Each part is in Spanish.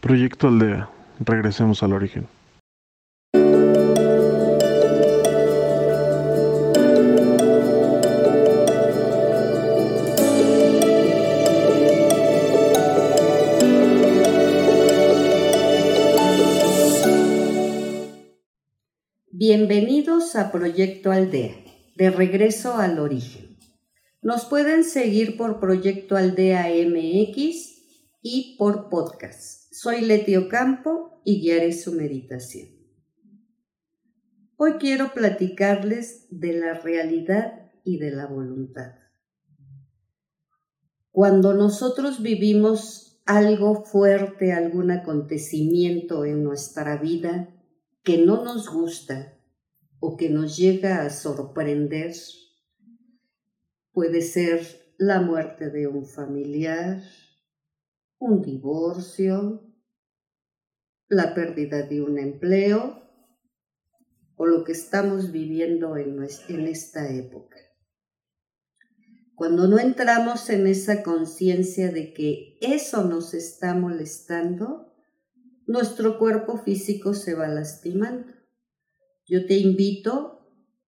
Proyecto Aldea. Regresemos al origen. Bienvenidos a Proyecto Aldea, de regreso al origen. Nos pueden seguir por Proyecto Aldea MX y por podcast. Soy Leti Ocampo y guiaré su meditación. Hoy quiero platicarles de la realidad y de la voluntad. Cuando nosotros vivimos algo fuerte, algún acontecimiento en nuestra vida, que no nos gusta o que nos llega a sorprender, puede ser la muerte de un familiar, un divorcio, la pérdida de un empleo o lo que estamos viviendo en, esta época. Cuando no entramos en esa conciencia de que eso nos está molestando, nuestro cuerpo físico se va lastimando. Yo te invito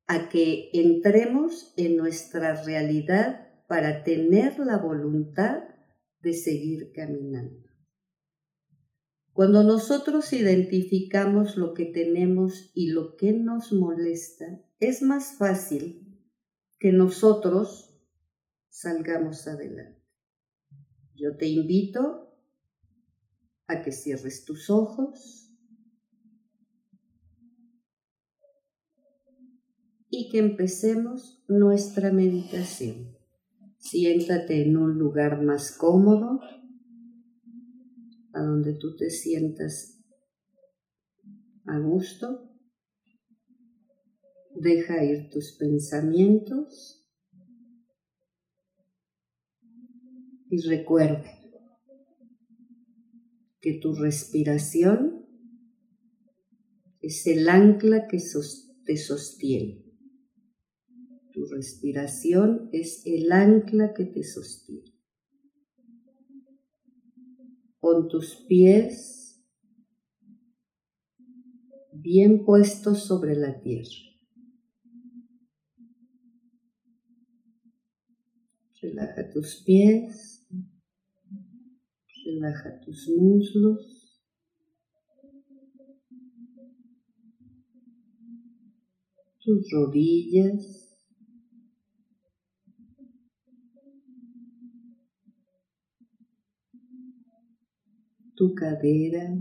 a que entremos en nuestra realidad para tener la voluntad de seguir caminando. Cuando nosotros identificamos lo que tenemos y lo que nos molesta, es más fácil que nosotros salgamos adelante. Yo te invito a que cierres tus ojos y que empecemos nuestra meditación. Siéntate en un lugar más cómodo, a donde tú te sientas a gusto. Deja ir tus pensamientos y recuerda que tu respiración es el ancla que te sostiene. Tu respiración es el ancla que te sostiene. Con tus pies bien puestos sobre la tierra. Relaja tus pies Relaja tus muslos. Tus rodillas. Tu cadera.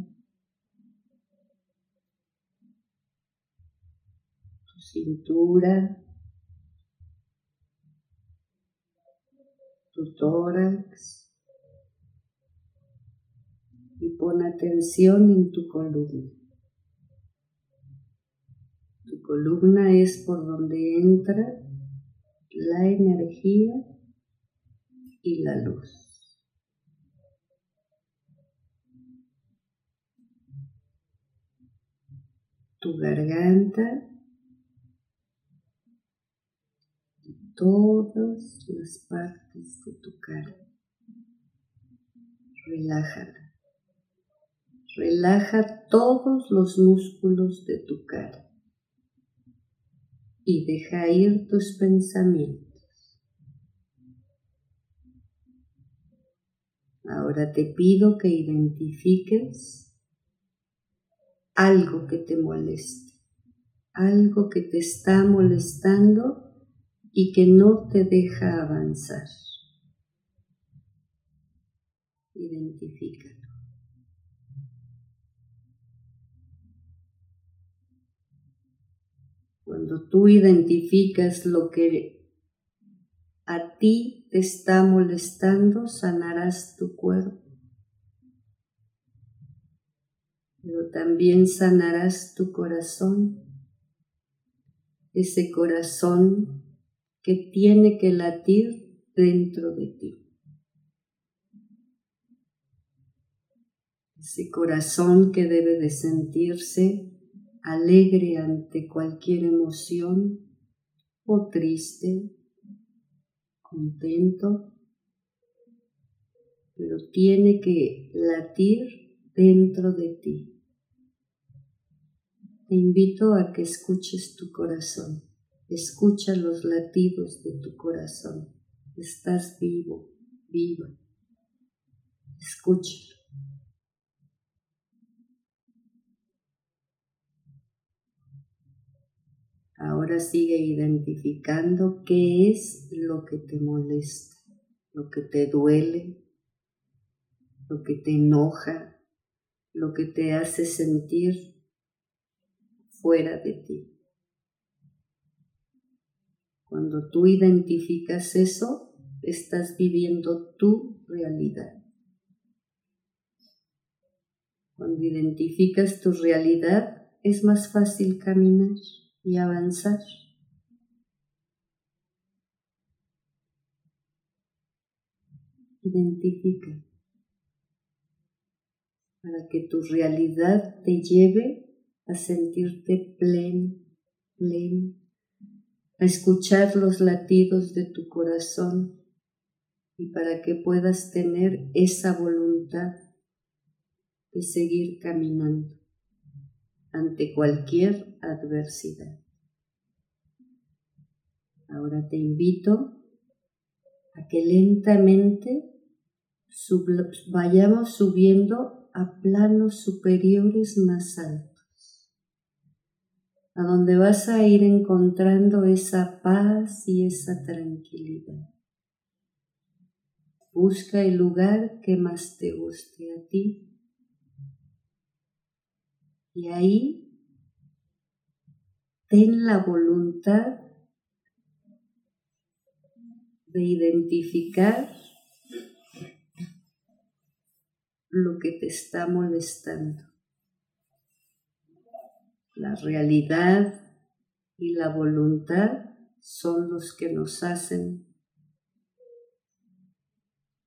Tu cintura. Tu tórax y pon atención en tu columna. Tu columna es por donde entra la energía y la luz. Tu garganta y todas las partes de tu cara. Relájala. Relaja todos los músculos de tu cara y deja ir tus pensamientos. Ahora te pido que identifiques algo que te moleste, algo que te está molestando y que no te deja avanzar. Identifícalo. Cuando tú identificas lo que a ti te está molestando, sanarás tu cuerpo. Pero también sanarás tu corazón, ese corazón que tiene que latir dentro de ti. Ese corazón que debe de sentirse alegre ante cualquier emoción o triste, contento, pero tiene que latir dentro de ti. Te invito a que escuches tu corazón. Escucha los latidos de tu corazón. Estás vivo, viva. Escúchalo. Ahora sigue identificando qué es lo que te molesta, lo que te duele, lo que te enoja, lo que te hace sentir fuera de ti. Cuando tú identificas eso, estás viviendo tu realidad. Cuando identificas tu realidad, es más fácil caminar y avanzar. Identifica para que tu realidad te lleve a sentirte pleno, pleno, a escuchar los latidos de tu corazón y para que puedas tener esa voluntad de seguir caminando ante cualquier adversidad. Ahora te invito a que lentamente vayamos subiendo a planos superiores más altos, a donde vas a ir encontrando esa paz y esa tranquilidad. Busca el lugar que más te guste a ti y ahí ten la voluntad de identificar lo que te está molestando. La realidad y la voluntad son los que nos hacen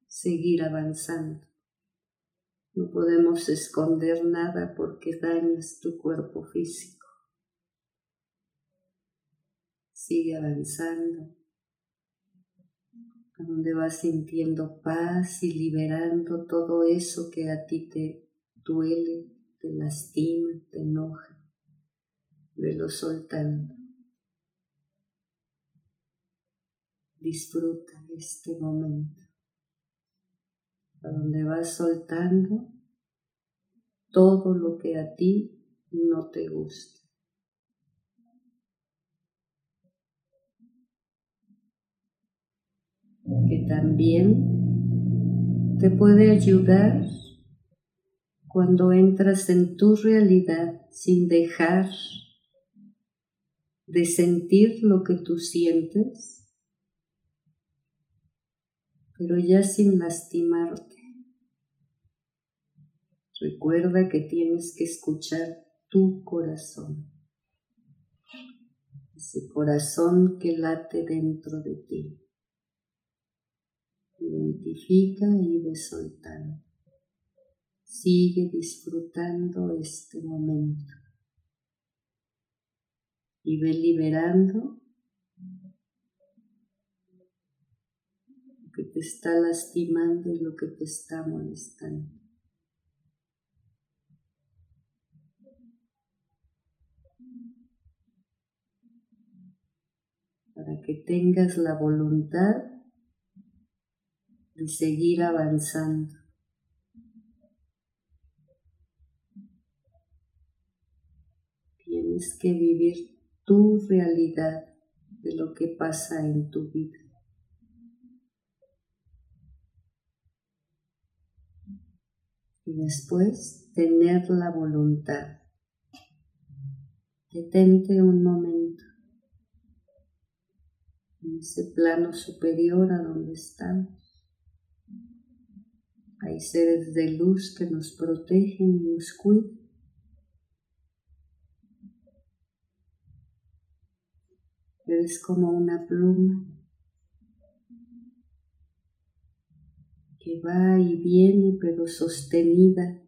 seguir avanzando. No podemos esconder nada porque dañas tu cuerpo físico. Sigue avanzando, a donde vas sintiendo paz y liberando todo eso que a ti te duele, te lastima, te enoja. Velo soltando. Disfruta este momento a donde vas soltando todo lo que a ti no te gusta. Que también te puede ayudar cuando entras en tu realidad sin dejar de sentir lo que tú sientes pero ya sin lastimarte. Recuerda que tienes que escuchar tu corazón, ese corazón que late dentro de ti. Identifica y ve soltando. Sigue disfrutando este momento y ve liberando que te está lastimando y lo que te está molestando. Para que tengas la voluntad de seguir avanzando. Tienes que vivir tu realidad de lo que pasa en tu vida. y después tener la voluntad. Detente un momento en ese plano superior a donde estamos. Hay seres de luz que nos protegen y nos cuidan. Eres como una pluma que va y viene pero sostenida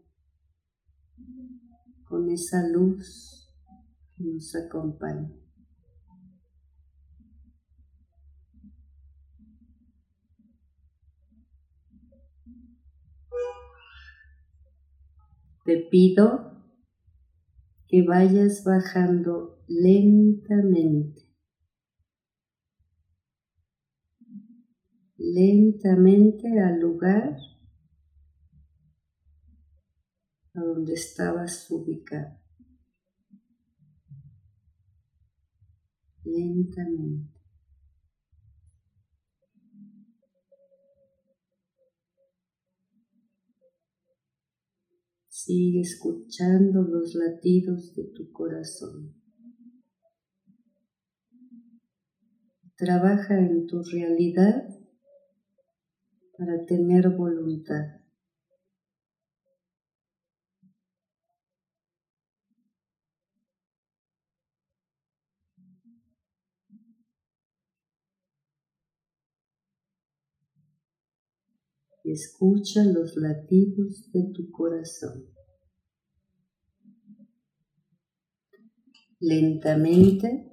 con esa luz que nos acompaña. Te pido que vayas bajando lentamente, lentamente al lugar a donde estabas ubicado. Lentamente. Sigue escuchando los latidos de tu corazón. Trabaja en tu realidad para tener voluntad. escucha los latidos de tu corazón. Lentamente.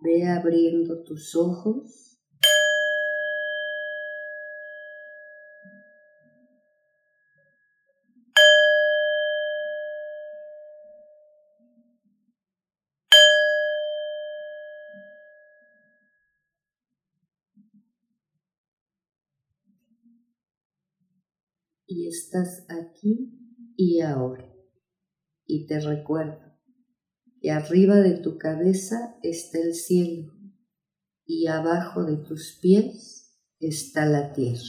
Ve abriendo tus ojos. Y estás aquí y ahora. Y te recuerdo que arriba de tu cabeza está el cielo y abajo de tus pies está la tierra.